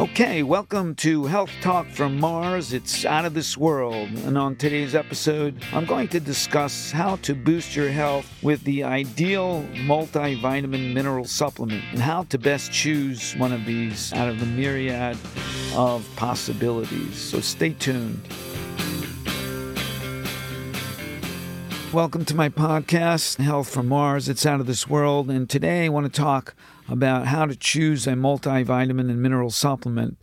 Okay, welcome to Health Talk from Mars. It's out of this world. And on today's episode, I'm going to discuss how to boost your health with the ideal multivitamin mineral supplement and how to best choose one of these out of the myriad of possibilities. So stay tuned. Welcome to my podcast, Health from Mars. It's out of this world. And today I want to talk about how to choose a multivitamin and mineral supplement.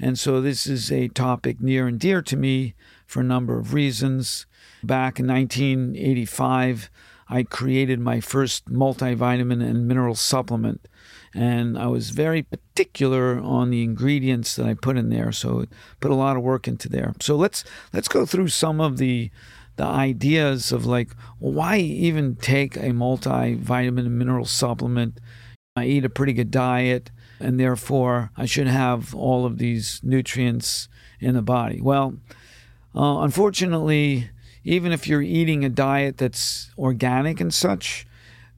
And so this is a topic near and dear to me for a number of reasons. Back in 1985, I created my first multivitamin and mineral supplement. And I was very particular on the ingredients that I put in there. So it put a lot of work into there. So let's let's go through some of the the ideas of like why even take a multivitamin and mineral supplement I eat a pretty good diet, and therefore I should have all of these nutrients in the body. Well, uh, unfortunately, even if you're eating a diet that's organic and such,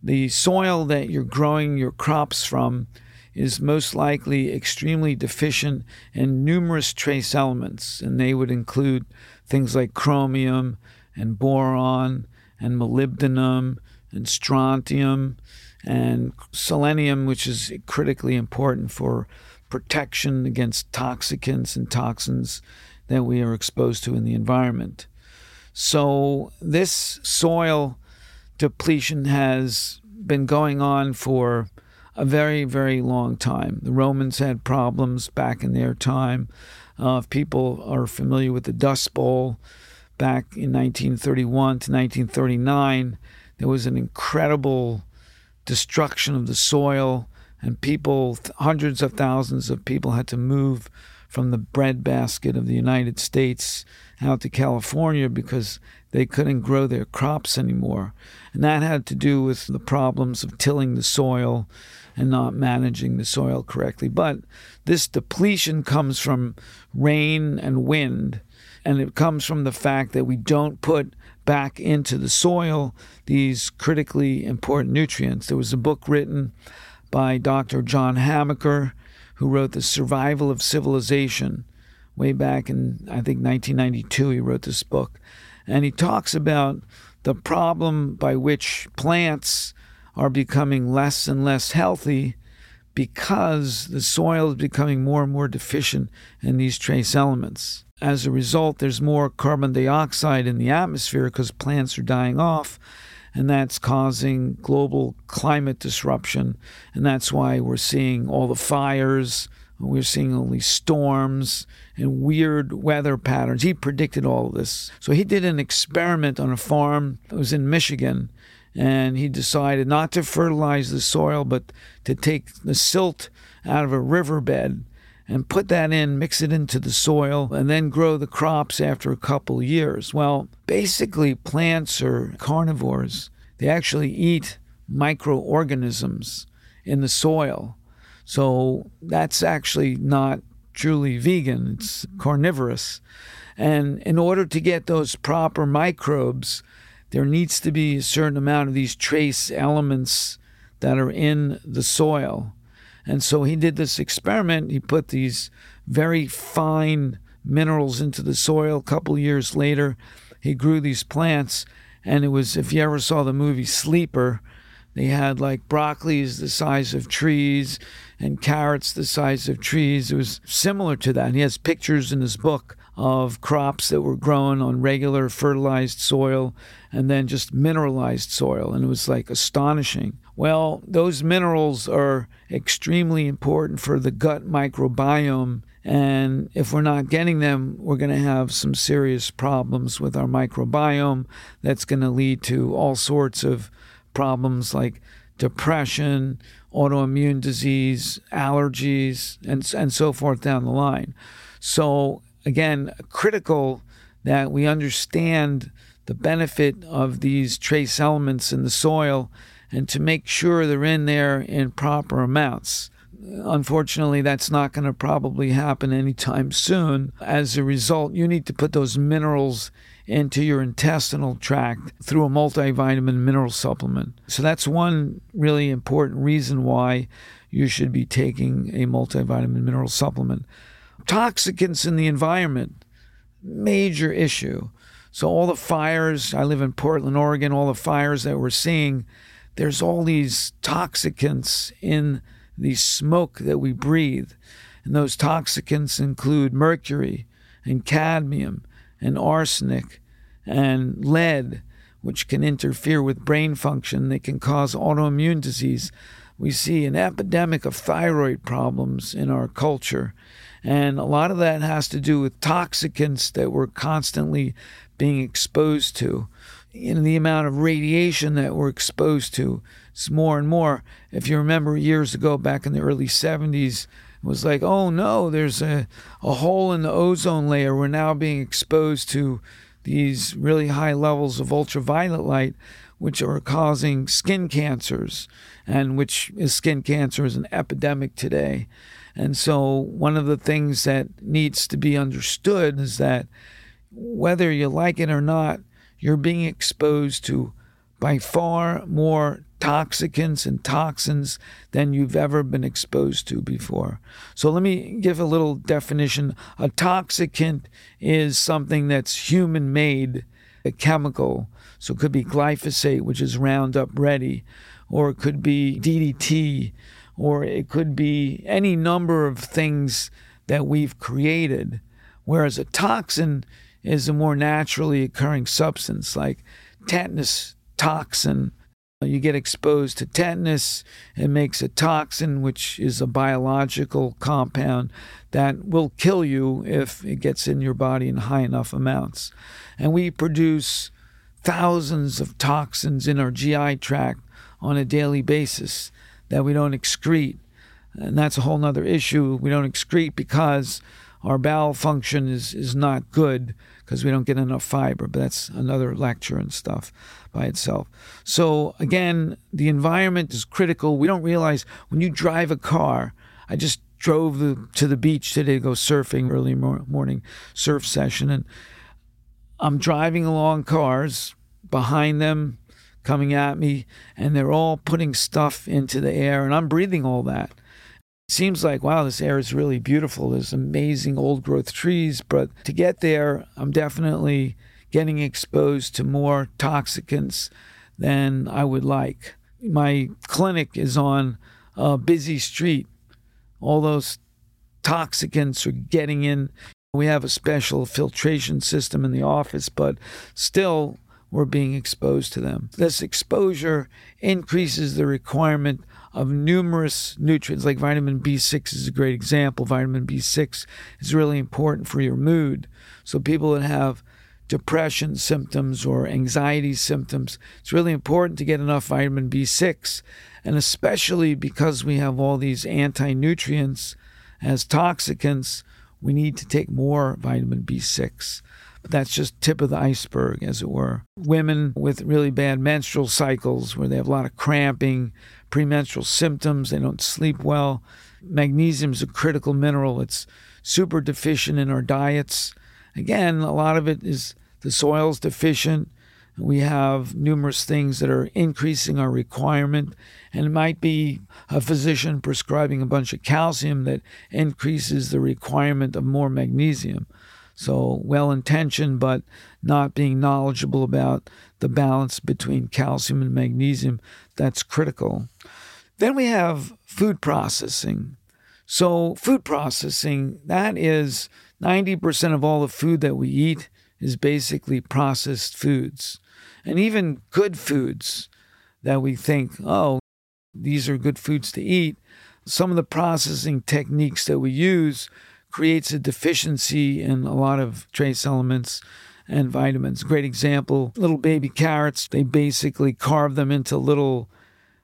the soil that you're growing your crops from is most likely extremely deficient in numerous trace elements, and they would include things like chromium and boron and molybdenum and strontium and selenium, which is critically important for protection against toxicants and toxins that we are exposed to in the environment. So, this soil depletion has been going on for a very, very long time. The Romans had problems back in their time. Uh, if people are familiar with the Dust Bowl, back in 1931 to 1939, there was an incredible destruction of the soil, and people, hundreds of thousands of people, had to move from the breadbasket of the United States out to California because they couldn't grow their crops anymore. And that had to do with the problems of tilling the soil and not managing the soil correctly. But this depletion comes from rain and wind, and it comes from the fact that we don't put back into the soil these critically important nutrients. There was a book written by Dr. John Hamaker, who wrote The Survival of Civilization way back in, I think, 1992. He wrote this book. And he talks about the problem by which plants are becoming less and less healthy because the soil is becoming more and more deficient in these trace elements. As a result, there's more carbon dioxide in the atmosphere because plants are dying off, and that's causing global climate disruption. And that's why we're seeing all the fires, we're seeing all these storms and weird weather patterns. He predicted all of this. So he did an experiment on a farm that was in Michigan, and he decided not to fertilize the soil, but to take the silt out of a riverbed and put that in, mix it into the soil, and then grow the crops after a couple years. Well, basically, plants are carnivores. They actually eat microorganisms in the soil. So that's actually not truly vegan, it's carnivorous. And in order to get those proper microbes, there needs to be a certain amount of these trace elements that are in the soil. And so he did this experiment. He put these very fine minerals into the soil. A couple years later, he grew these plants. And it was, if you ever saw the movie Sleeper, they had like broccolis the size of trees and carrots the size of trees. It was similar to that. And he has pictures in his book of crops that were grown on regular fertilized soil and then just mineralized soil. And it was like astonishing. Well, those minerals are extremely important for the gut microbiome. And if we're not getting them, we're going to have some serious problems with our microbiome. That's going to lead to all sorts of problems like depression, autoimmune disease, allergies, and, and so forth down the line. So, again, critical that we understand the benefit of these trace elements in the soil and to make sure they're in there in proper amounts. Unfortunately, that's not going to probably happen anytime soon. As a result, you need to put those minerals into your intestinal tract through a multivitamin mineral supplement. So that's one really important reason why you should be taking a multivitamin mineral supplement. Toxicants in the environment, major issue. So all the fires, I live in Portland, Oregon, all the fires that we're seeing, there's all these toxicants in the smoke that we breathe. And those toxicants include mercury and cadmium and arsenic and lead, which can interfere with brain function. They can cause autoimmune disease. We see an epidemic of thyroid problems in our culture. And a lot of that has to do with toxicants that we're constantly being exposed to. You know, the amount of radiation that we're exposed to is more and more. If you remember years ago, back in the early 70s, it was like, oh no, there's a, a hole in the ozone layer. We're now being exposed to these really high levels of ultraviolet light, which are causing skin cancers, and which is skin cancer is an epidemic today. And so, one of the things that needs to be understood is that whether you like it or not, you're being exposed to by far more toxicants and toxins than you've ever been exposed to before. So let me give a little definition. A toxicant is something that's human made, a chemical. So it could be glyphosate, which is Roundup Ready, or it could be DDT, or it could be any number of things that we've created. Whereas a toxin is a more naturally occurring substance like tetanus toxin you get exposed to tetanus, it makes a toxin, which is a biological compound that will kill you if it gets in your body in high enough amounts. And we produce thousands of toxins in our GI tract on a daily basis that we don't excrete. And that's a whole other issue. We don't excrete because our bowel function is, is not good because we don't get enough fiber, but that's another lecture and stuff by itself. So, again, the environment is critical. We don't realize when you drive a car, I just drove the, to the beach today to go surfing, early morning surf session, and I'm driving along cars behind them coming at me, and they're all putting stuff into the air, and I'm breathing all that seems like, wow, this air is really beautiful. There's amazing old growth trees. But to get there, I'm definitely getting exposed to more toxicants than I would like. My clinic is on a busy street. All those toxicants are getting in. We have a special filtration system in the office, but still, we're being exposed to them. This exposure increases the requirement of numerous nutrients, like vitamin B6 is a great example. Vitamin B6 is really important for your mood. So, people that have depression symptoms or anxiety symptoms, it's really important to get enough vitamin B6. And especially because we have all these anti nutrients as toxicants, we need to take more vitamin B6. But that's just tip of the iceberg, as it were. Women with really bad menstrual cycles, where they have a lot of cramping, premenstrual symptoms, they don't sleep well. Magnesium is a critical mineral. It's super deficient in our diets. Again, a lot of it is the soil's deficient. We have numerous things that are increasing our requirement, and it might be a physician prescribing a bunch of calcium that increases the requirement of more magnesium. So, well intentioned, but not being knowledgeable about the balance between calcium and magnesium, that's critical. Then we have food processing. So, food processing, that is 90% of all the food that we eat is basically processed foods. And even good foods that we think, oh, these are good foods to eat, some of the processing techniques that we use creates a deficiency in a lot of trace elements and vitamins. Great example, little baby carrots, they basically carve them into little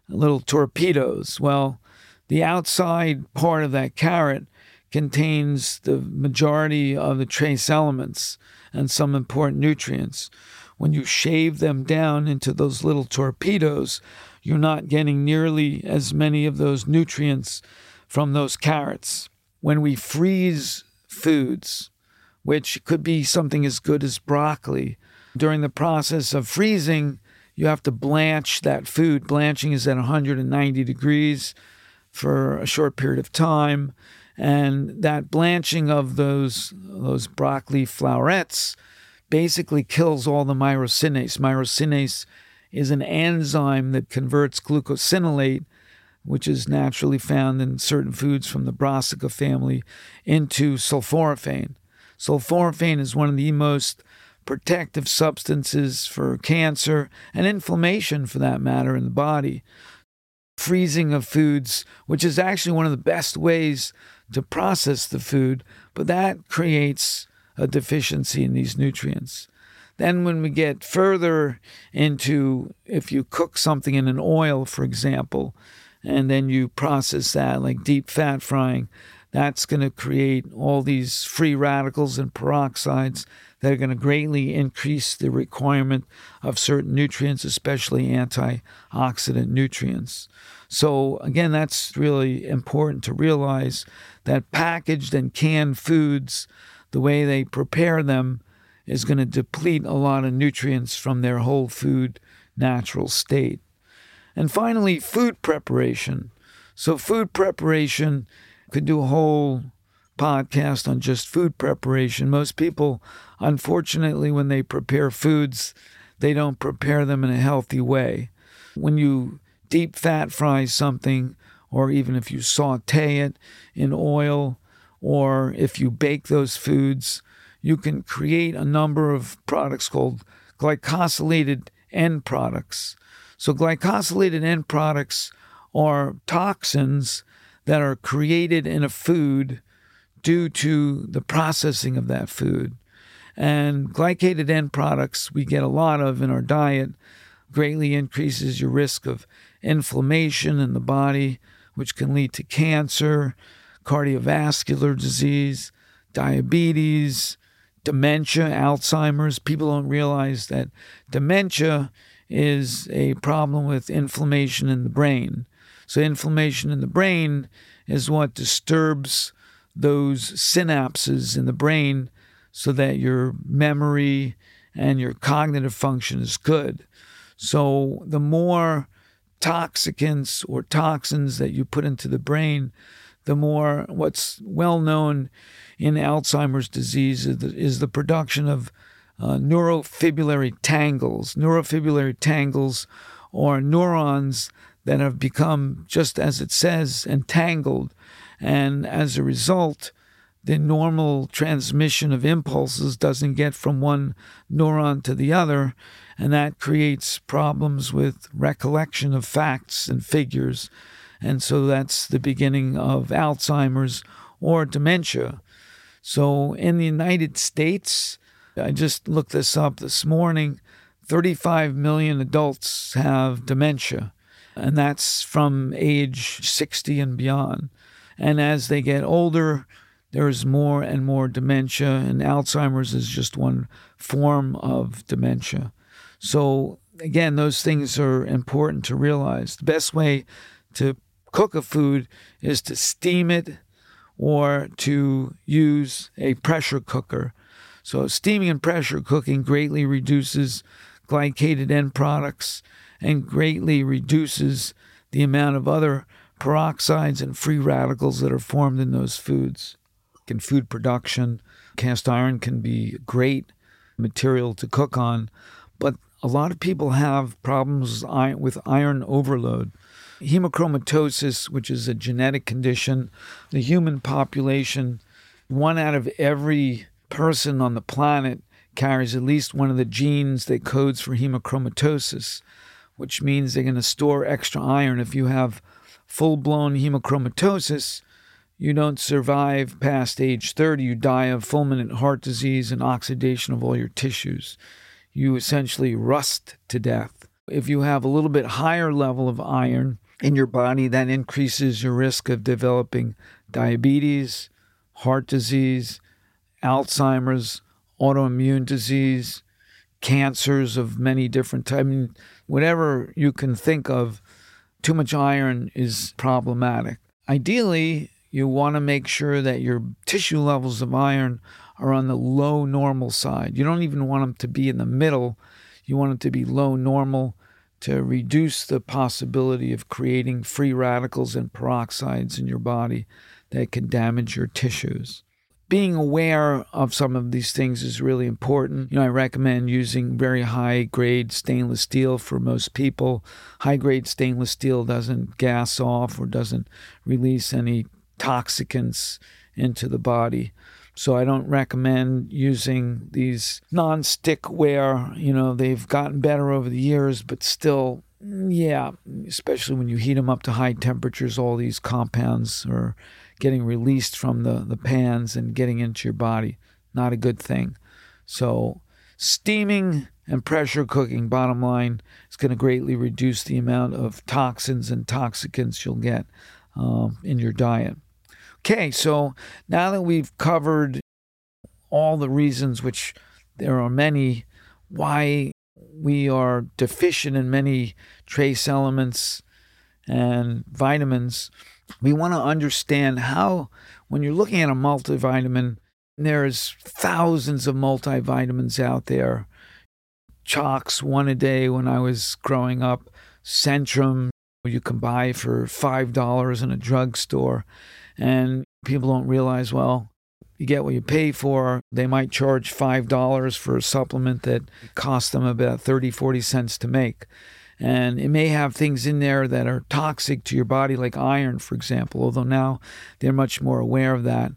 little torpedoes. Well, the outside part of that carrot contains the majority of the trace elements and some important nutrients. When you shave them down into those little torpedoes, you're not getting nearly as many of those nutrients from those carrots when we freeze foods, which could be something as good as broccoli During the process of freezing, you have to blanch that food. Blanching is at 190 degrees for a short period of time. And that blanching of those, those broccoli flowerets basically kills all the myrosinase. Myrosinase is an enzyme that converts glucosinolate, which is naturally found in certain foods from the brassica family, into sulforaphane. Sulforaphane is one of the most protective substances for cancer and inflammation, for that matter, in the body. Freezing of foods, which is actually one of the best ways to process the food, but that creates a deficiency in these nutrients. Then, when we get further into if you cook something in an oil, for example, and then you process that like deep fat frying, that's going to create all these free radicals and peroxides that are going to greatly increase the requirement of certain nutrients, especially antioxidant nutrients. So, again, that's really important to realize that packaged and canned foods, the way they prepare them, is going to deplete a lot of nutrients from their whole food natural state. And finally, food preparation. So, food preparation could do a whole podcast on just food preparation. Most people, unfortunately, when they prepare foods, they don't prepare them in a healthy way. When you deep fat fry something, or even if you saute it in oil, or if you bake those foods, you can create a number of products called glycosylated end products. So, glycosylated end products are toxins that are created in a food due to the processing of that food. And glycated end products we get a lot of in our diet greatly increases your risk of inflammation in the body, which can lead to cancer, cardiovascular disease, diabetes, dementia, Alzheimer's. People don't realize that dementia is a problem with inflammation in the brain. So, inflammation in the brain is what disturbs those synapses in the brain so that your memory and your cognitive function is good. So, the more toxicants or toxins that you put into the brain, the more what's well known in Alzheimer's disease is the, production of uh, tangles. Neurofibrillary tangles are neurons that have become, just as it says, entangled. And as a result, the normal transmission of impulses doesn't get from one neuron to the other. And that creates problems with recollection of facts and figures. And so that's the beginning of Alzheimer's or dementia. So in the United States, I just looked this up this morning 35 million adults have dementia and that's from age 60 and beyond. And as they get older, there's more and more dementia, and Alzheimer's is just one form of dementia. So, again, those things are important to realize. The best way to cook a food is to steam it or to use a pressure cooker. So, steaming and pressure cooking greatly reduces glycated end products and greatly reduces the amount of other peroxides and free radicals that are formed in those foods. In food production, cast iron can be a great material to cook on, but a lot of people have problems with iron overload. Hemochromatosis, which is a genetic condition, the human population, one out of every person on the planet carries at least one of the genes that codes for hemochromatosis which means they're going to store extra iron. If you have full blown hemochromatosis, you don't survive past age 30. You die of fulminant heart disease and oxidation of all your tissues. You essentially rust to death. If you have a little bit higher level of iron in your body, that increases your risk of developing diabetes, heart disease, Alzheimer's, autoimmune disease, cancers of many different types. I mean, whatever you can think of, too much iron is problematic. Ideally, you want to make sure that your tissue levels of iron are on the low normal side. You don't even want them to be in the middle. You want them to be low normal to reduce the possibility of creating free radicals and peroxides in your body that can damage your tissues being aware of some of these things is really important. You know, I recommend using very high grade stainless steel for most people. High grade stainless steel doesn't gas off or doesn't release any toxicants into the body. So I don't recommend using these non-stick ware. You know, they've gotten better over the years, but still yeah, especially when you heat them up to high temperatures, all these compounds are getting released from the, the pans and getting into your body. Not a good thing. So, steaming and pressure cooking, bottom line, is going to greatly reduce the amount of toxins and toxicants you'll get um, in your diet. Okay, so now that we've covered all the reasons, which there are many, why we are deficient in many trace elements and vitamins, we want to understand how, when you're looking at a multivitamin, there's thousands of multivitamins out there. Chocks, one a day when I was growing up, Centrum, you can buy for $5 in a drugstore. And people don't realize, well, you get what you pay for. They might charge $5 for a supplement that costs them about 30, 40 cents to make. And it may have things in there that are toxic to your body, like iron, for example, although now they're much more aware of that.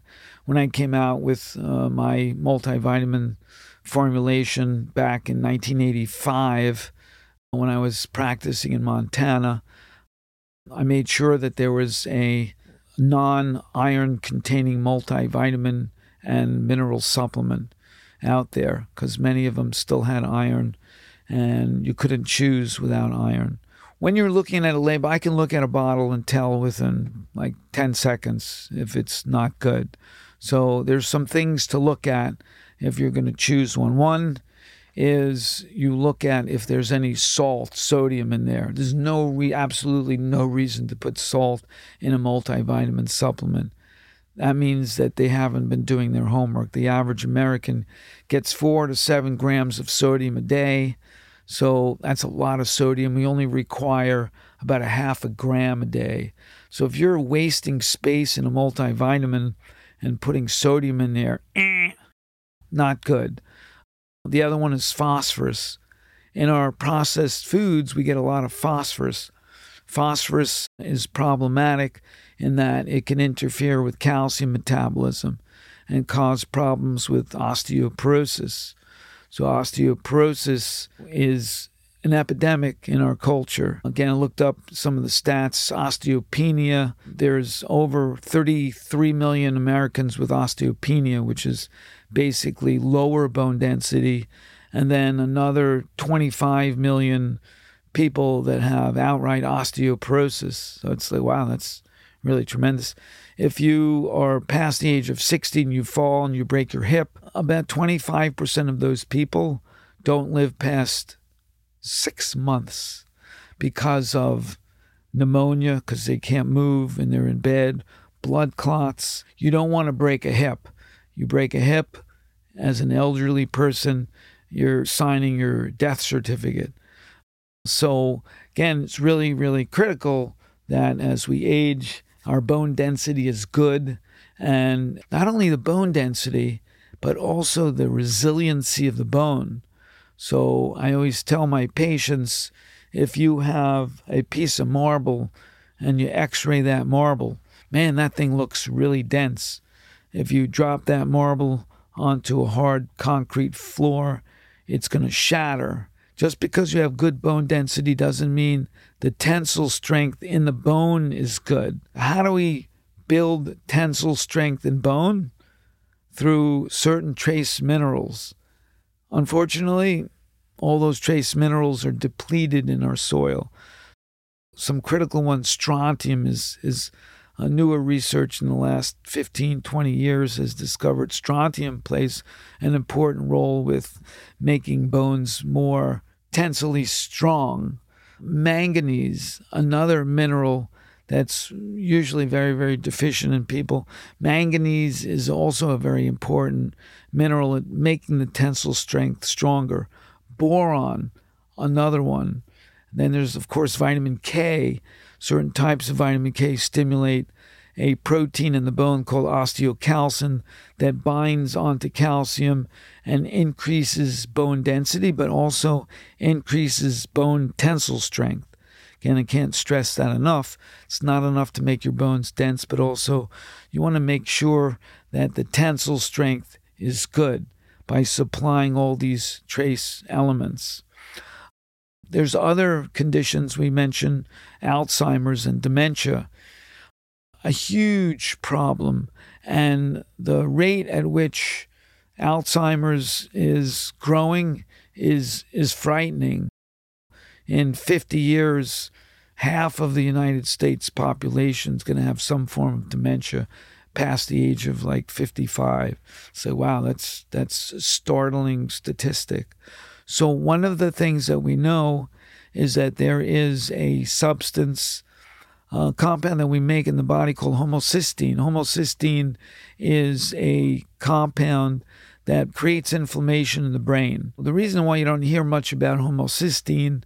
When I came out with uh, my multivitamin formulation back in 1985, when I was practicing in Montana, I made sure that there was a non iron containing multivitamin and mineral supplement out there because many of them still had iron and you couldn't choose without iron. When you're looking at a label, I can look at a bottle and tell within like 10 seconds if it's not good. So there's some things to look at if you're going to choose one. One is you look at if there's any salt, sodium in there. There's no re- absolutely no reason to put salt in a multivitamin supplement. That means that they haven't been doing their homework. The average American gets four to seven grams of sodium a day. So that's a lot of sodium. We only require about a half a gram a day. So if you're wasting space in a multivitamin and putting sodium in there, eh, not good. The other one is phosphorus. In our processed foods, we get a lot of phosphorus. Phosphorus is problematic in that it can interfere with calcium metabolism and cause problems with osteoporosis. So, osteoporosis is an epidemic in our culture. Again, I looked up some of the stats. Osteopenia, there's over 33 million Americans with osteopenia, which is basically lower bone density, and then another 25 million people that have outright osteoporosis. So it's like, wow, that's really tremendous. If you are past the age of 60 and you fall and you break your hip, about 25% of those people don't live past six months because of pneumonia, because they can't move and they're in bed, blood clots. You don't want to break a hip. You break a hip as an elderly person, you're signing your death certificate. So, again, it's really, really critical that as we age, our bone density is good. And not only the bone density, but also the resiliency of the bone. So I always tell my patients if you have a piece of marble and you x ray that marble, man, that thing looks really dense. If you drop that marble onto a hard concrete floor, it's going to shatter. Just because you have good bone density doesn't mean the tensile strength in the bone is good. How do we build tensile strength in bone? Through certain trace minerals. Unfortunately, all those trace minerals are depleted in our soil. Some critical ones, strontium, is, is a newer research in the last 15, 20 years has discovered strontium plays an important role with making bones more tensily strong manganese, another mineral that's usually very, very deficient in people. Manganese is also a very important mineral at making the tensile strength stronger. Boron, another one. Then there's, of course, vitamin K. Certain types of vitamin K stimulate a protein in the bone called osteocalcin that binds onto calcium and increases bone density, but also increases bone tensile strength. Again, I can't stress that enough. It's not enough to make your bones dense, but also you want to make sure that the tensile strength is good by supplying all these trace elements. There's other conditions we mentioned, Alzheimer's and dementia, a huge problem. And the rate at which Alzheimer's is growing is, is frightening. In 50 years, half of the United States population is going to have some form of dementia past the age of like 55. So wow, that's that's a startling statistic. So one of the things that we know is that there is a substance uh, compound that we make in the body called homocysteine. Homocysteine is a compound that creates inflammation in the brain. The reason why you don't hear much about homocysteine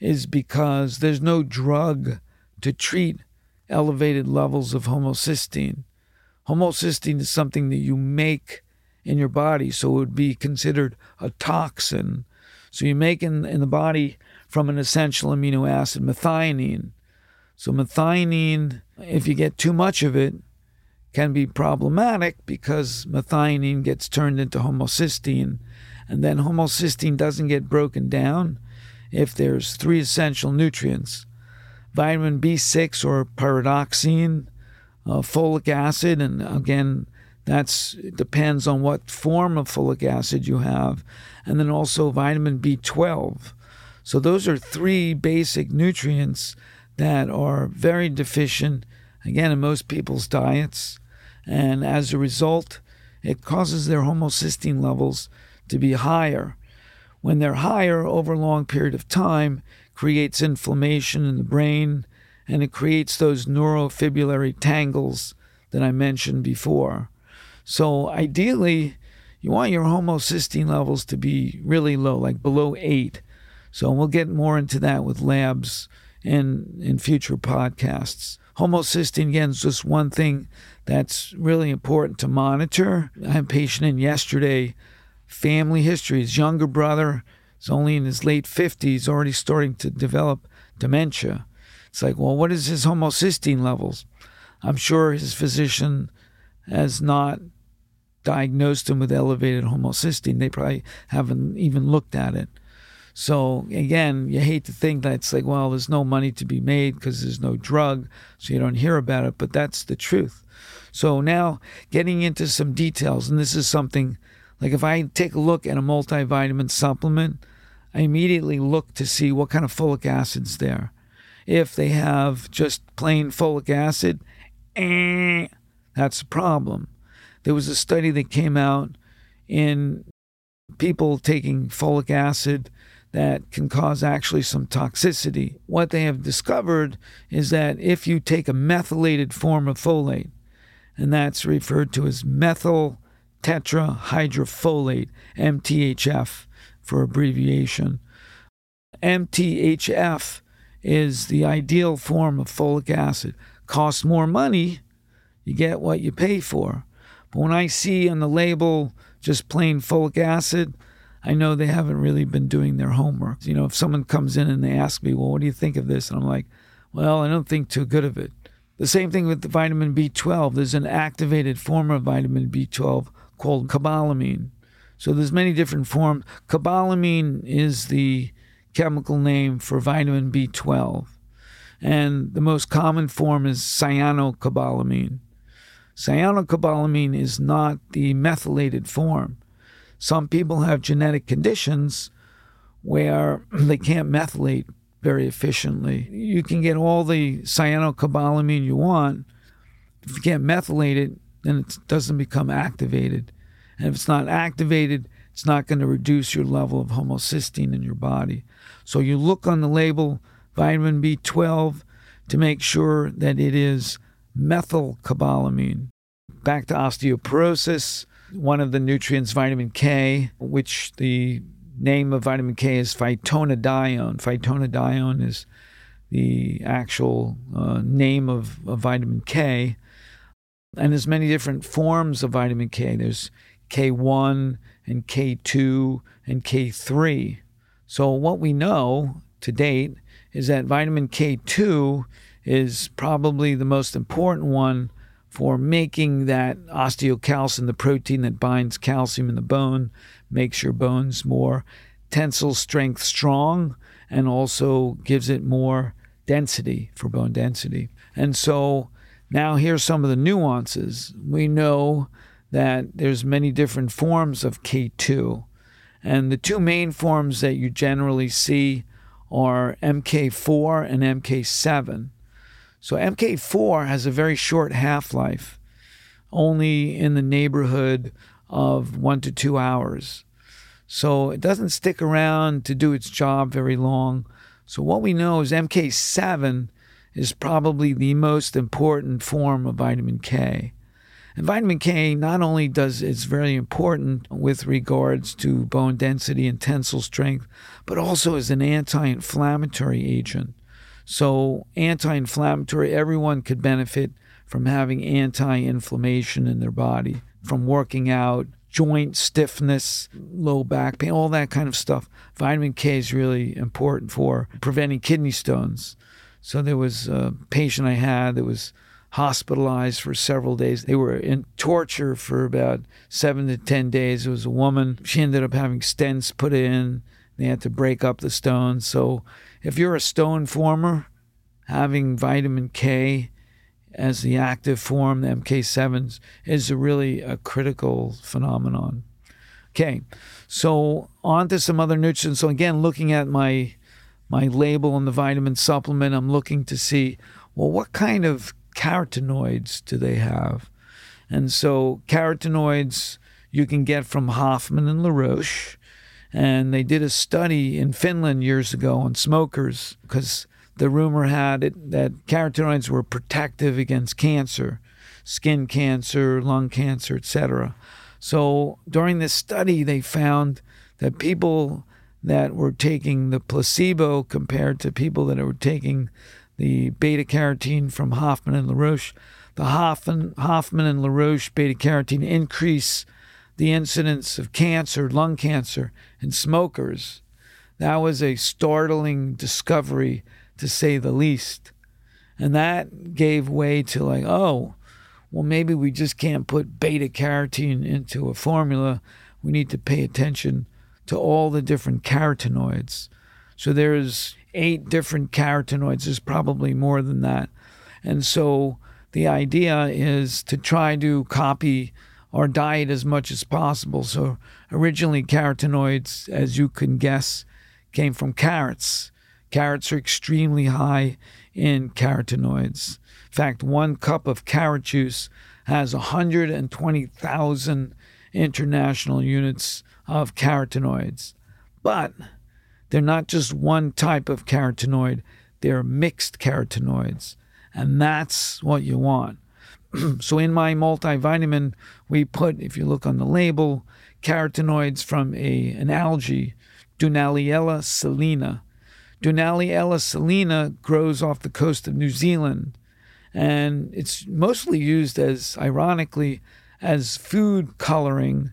is because there's no drug to treat elevated levels of homocysteine. Homocysteine is something that you make in your body, so it would be considered a toxin. So you make in, in the body from an essential amino acid, methionine. So methionine, if you get too much of it, can be problematic because methionine gets turned into homocysteine, and then homocysteine doesn't get broken down if there's three essential nutrients vitamin B6 or pyridoxine, uh, folic acid, and again, that's depends on what form of folic acid you have, and then also vitamin B12. So those are three basic nutrients that are very deficient, again, in most people's diets. And as a result, it causes their homocysteine levels to be higher. When they're higher over a long period of time, creates inflammation in the brain, and it creates those neurofibrillary tangles that I mentioned before. So ideally, you want your homocysteine levels to be really low, like below eight. So we'll get more into that with labs in in future podcasts. Homocysteine again is just one thing that's really important to monitor. I had a patient in yesterday, family history. His younger brother is only in his late fifties, already starting to develop dementia. It's like, well, what is his homocysteine levels? I'm sure his physician has not diagnosed him with elevated homocysteine. They probably haven't even looked at it. So again, you hate to think that it's like, well, there's no money to be made because there's no drug, so you don't hear about it, but that's the truth. So now getting into some details, and this is something like if I take a look at a multivitamin supplement, I immediately look to see what kind of folic acid's there. If they have just plain folic acid, eh, that's a problem. There was a study that came out in people taking folic acid that can cause actually some toxicity. What they have discovered is that if you take a methylated form of folate, and that's referred to as methyl tetrahydrofolate, MTHF for abbreviation, MTHF is the ideal form of folic acid. Costs more money, you get what you pay for. But when I see on the label just plain folic acid, I know they haven't really been doing their homework. You know, if someone comes in and they ask me, well, what do you think of this? And I'm like, well, I don't think too good of it. The same thing with the vitamin B12. There's an activated form of vitamin B12 called cobalamin. So there's many different forms. Cobalamin is the chemical name for vitamin B12. And the most common form is cyanocobalamin. Cyanocobalamin is not the methylated form. Some people have genetic conditions where they can't methylate very efficiently. You can get all the cyanocobalamin you want. If you can't methylate it, then it doesn't become activated. And if it's not activated, it's not going to reduce your level of homocysteine in your body. So you look on the label vitamin B12, to make sure that it is methylcobalamin. Back to osteoporosis, one of the nutrients, vitamin K, which the name of vitamin K is phytonadione. Phytonadione is the actual uh, name of, of vitamin K. And there's many different forms of vitamin K. There's K1 and K2 and K3. So what we know to date is that vitamin K2 is probably the most important one for making that osteocalcin, the protein that binds calcium in the bone, makes your bones more tensile strength strong and also gives it more density for bone density. And so now here's some of the nuances. We know that there's many different forms of K2. And the two main forms that you generally see are MK4 and MK7. So MK4 has a very short half-life, only in the neighborhood of 1 to 2 hours. So it doesn't stick around to do its job very long. So what we know is MK7 is probably the most important form of vitamin K. And vitamin K not only does it's very important with regards to bone density and tensile strength, but also as an anti-inflammatory agent. So anti-inflammatory, everyone could benefit from having anti-inflammation in their body, from working out, joint stiffness, low back pain, all that kind of stuff. Vitamin K is really important for preventing kidney stones. So there was a patient I had that was hospitalized for several days. They were in torture for about seven to 10 days. It was a woman. She ended up having stents put in. They had to break up the stones. So if you're a stone former, having vitamin K as the active form, the MK7s, is a really a critical phenomenon. Okay, so on to some other nutrients. So again, looking at my my label on the vitamin supplement, I'm looking to see well what kind of carotenoids do they have? And so carotenoids you can get from Hoffman and LaRoche. And they did a study in Finland years ago on smokers because the rumor had it that carotenoids were protective against cancer, skin cancer, lung cancer, etc. So during this study, they found that people that were taking the placebo compared to people that were taking the beta carotene from Hoffman and LaRoche. The Hoffman, Hoffman and LaRoche beta carotene increase the incidence of cancer, lung cancer, in smokers. That was a startling discovery, to say the least. And that gave way to, like, oh, well, maybe we just can't put beta carotene into a formula. We need to pay attention to all the different carotenoids. So there's eight different carotenoids. There's probably more than that. And so the idea is to try to copy our diet as much as possible. So originally, carotenoids, as you can guess, came from carrots. Carrots are extremely high in carotenoids. In fact, one cup of carrot juice has 120,000 international units of carotenoids. But they're not just one type of carotenoid, they're mixed carotenoids. And that's what you want. so in my multivitamin, we put, if you look on the label, carotenoids from a, an algae, Dunaliella salina. Dunaliella salina grows off the coast of New Zealand, and it's mostly used as, ironically, as food coloring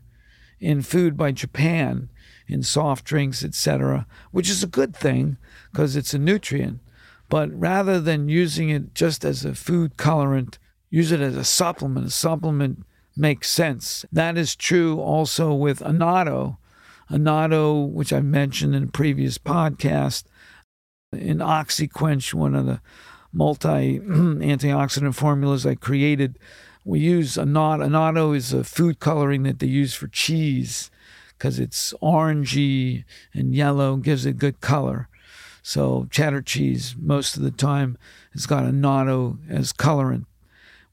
in food by Japan in soft drinks, etc., which is a good thing because it's a nutrient. But rather than using it just as a food colorant, use it as a supplement. A supplement makes sense. That is true also with annatto. Annatto, which I mentioned in a previous podcast, in OxiQuench, one of the multi antioxidant formulas I created, we use annatto. Annatto is a food coloring that they use for cheese because it's orangey and yellow, gives it good color. So cheddar cheese most of the time has got annatto as colorant,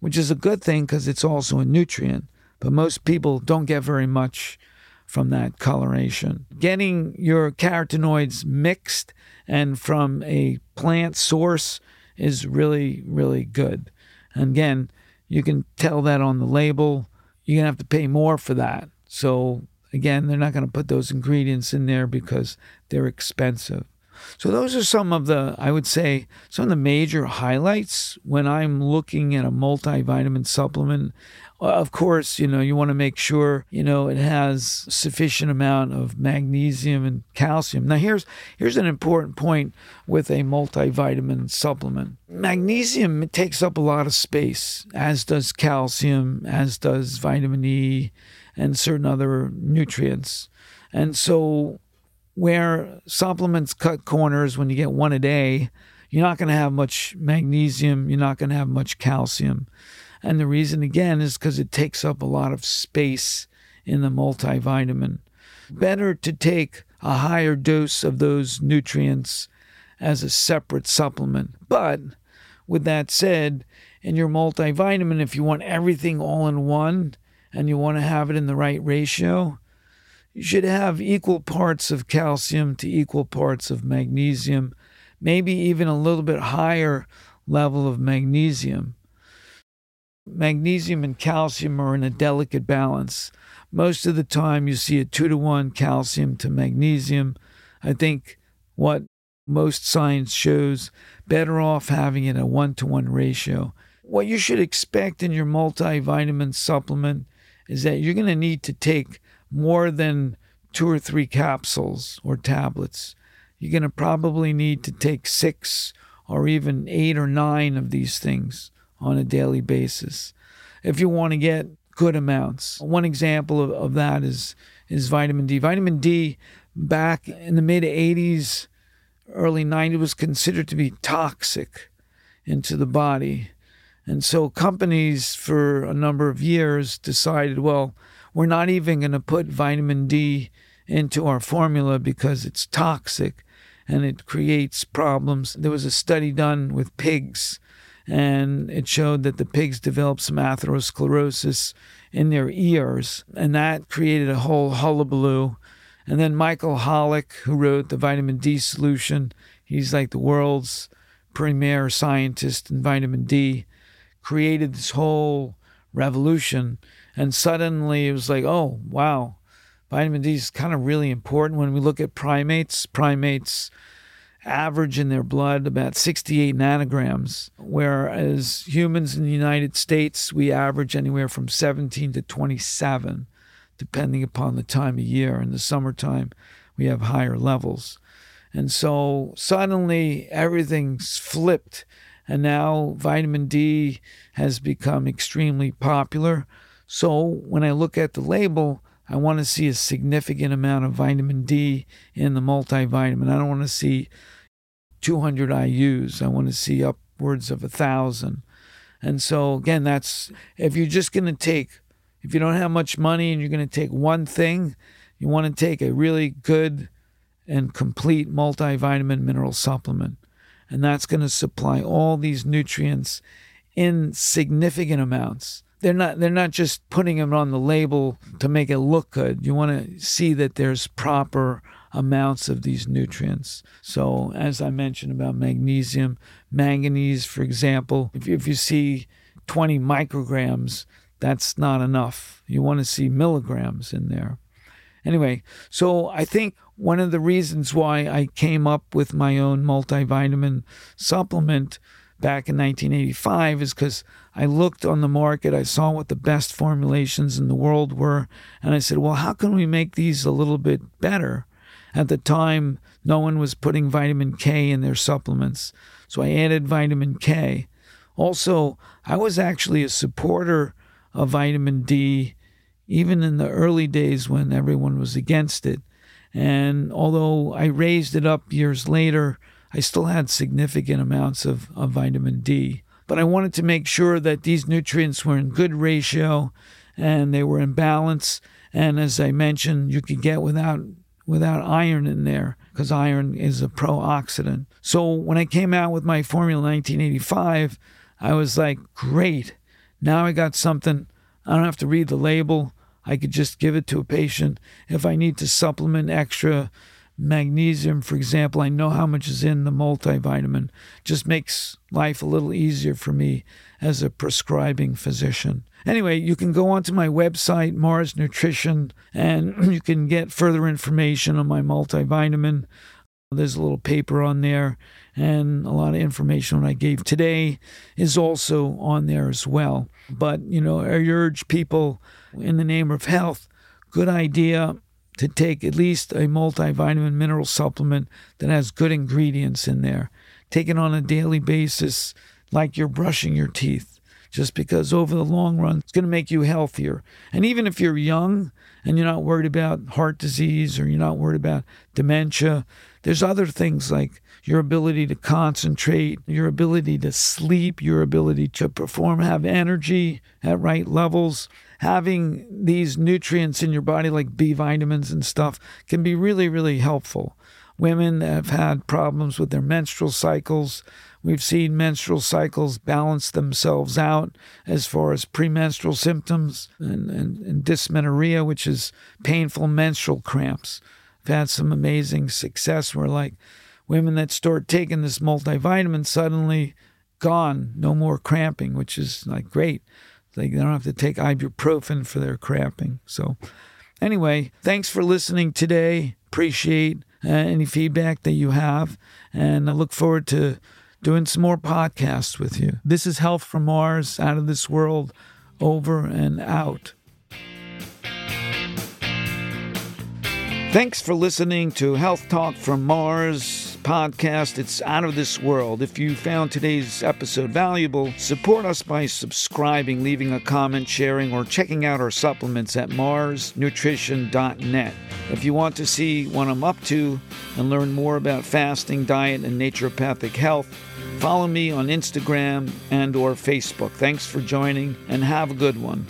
which is a good thing because it's also a nutrient. But most people don't get very much from that coloration. Getting your carotenoids mixed and from a plant source is really, really good. And again, you can tell that on the label. You're going to have to pay more for that. So, again, they're not going to put those ingredients in there because they're expensive. So, those are some of the, I would say, some of the major highlights when I'm looking at a multivitamin supplement. Uh, of course, you know, you want to make sure, you know, it has sufficient amount of magnesium and calcium. Now here's here's an important point with a multivitamin supplement. Magnesium takes up a lot of space, as does calcium, as does vitamin E and certain other nutrients. And so where supplements cut corners when you get one a day, you're not going to have much magnesium, you're not going to have much calcium. And the reason, again, is because it takes up a lot of space in the multivitamin. Better to take a higher dose of those nutrients as a separate supplement. But with that said, in your multivitamin, if you want everything all in one and you want to have it in the right ratio, you should have equal parts of calcium to equal parts of magnesium, maybe even a little bit higher level of magnesium magnesium and calcium are in a delicate balance. Most of the time, you see a two to one calcium to magnesium. I think what most science shows better off having it a one to one ratio. What you should expect in your multivitamin supplement is that you're going to need to take more than two or three capsules or tablets. You're going to probably need to take six or even eight or nine of these things on a daily basis if you want to get good amounts. One example of, of that is is vitamin D. Vitamin D back in the mid 80s, early 90s was considered to be toxic into the body. And so companies for a number of years decided, well, we're not even going to put vitamin D into our formula because it's toxic and it creates problems. There was a study done with pigs and it showed that the pigs developed some atherosclerosis in their ears, and that created a whole hullabaloo. And then Michael Holick, who wrote the vitamin D solution, he's like the world's premier scientist in vitamin D, created this whole revolution. And suddenly it was like, oh, wow, vitamin D is kind of really important. When we look at primates, primates average in their blood about 68 nanograms, whereas humans in the United States, we average anywhere from 17 to 27, depending upon the time of year. In the summertime, we have higher levels. And so suddenly everything's flipped. And now vitamin D has become extremely popular. So when I look at the label, I want to see a significant amount of vitamin D in the multivitamin. I don't want to see 200 IUs. I want to see upwards of a thousand. And so again, that's if you're just going to take, if you don't have much money and you're going to take one thing, you want to take a really good and complete multivitamin mineral supplement. And that's going to supply all these nutrients in significant amounts. They're not they're not just putting them on the label to make it look good. You want to see that there's proper amounts of these nutrients. So, as I mentioned about magnesium, manganese, for example, if you, if you see 20 micrograms, that's not enough. You want to see milligrams in there. Anyway, so I think one of the reasons why I came up with my own multivitamin supplement back in 1985 is because I looked on the market, I saw what the best formulations in the world were, and I said, well, how can we make these a little bit better? At the time, no one was putting vitamin K in their supplements, so I added vitamin K. Also, I was actually a supporter of vitamin D even in the early days when everyone was against it. And although I raised it up years later, I still had significant amounts of, of vitamin D. But I wanted to make sure that these nutrients were in good ratio and they were in balance. And as I mentioned, you could get without without iron in there because iron is a pro-oxidant. So when I came out with my formula in 1985, I was like, great. Now I got something. I don't have to read the label. I could just give it to a patient. If I need to supplement extra magnesium, for example. I know how much is in the multivitamin. Just makes life a little easier for me as a prescribing physician. Anyway, you can go onto my website, Mars Nutrition, and you can get further information on my multivitamin. There's a little paper on there, and a lot of information I gave today is also on there as well. But, you know, I urge people in the name of health, good idea to take at least a multivitamin mineral supplement that has good ingredients in there. Take it on a daily basis like you're brushing your teeth, just because over the long run, it's going to make you healthier. And even if you're young and you're not worried about heart disease or you're not worried about dementia, there's other things like your ability to concentrate, your ability to sleep, your ability to perform, have energy at right levels having these nutrients in your body, like B vitamins and stuff, can be really, really helpful. Women that have had problems with their menstrual cycles, we've seen menstrual cycles balance themselves out as far as premenstrual symptoms and, and, and dysmenorrhea, which is painful menstrual cramps. I've had some amazing success where, like, women that start taking this multivitamin suddenly gone, no more cramping, which is like great. They don't have to take ibuprofen for their cramping. So, anyway, thanks for listening today. Appreciate uh, any feedback that you have. And I look forward to doing some more podcasts with you. This is Health from Mars, out of this world, over and out. Thanks for listening to Health Talk from Mars podcast. It's out of this world. If you found today's episode valuable, support us by subscribing, leaving a comment, sharing, or checking out our supplements at marsnutrition.net. If you want to see what I'm up to and learn more about fasting, diet, and naturopathic health, follow me on Instagram and or Facebook. Thanks for joining and have a good one.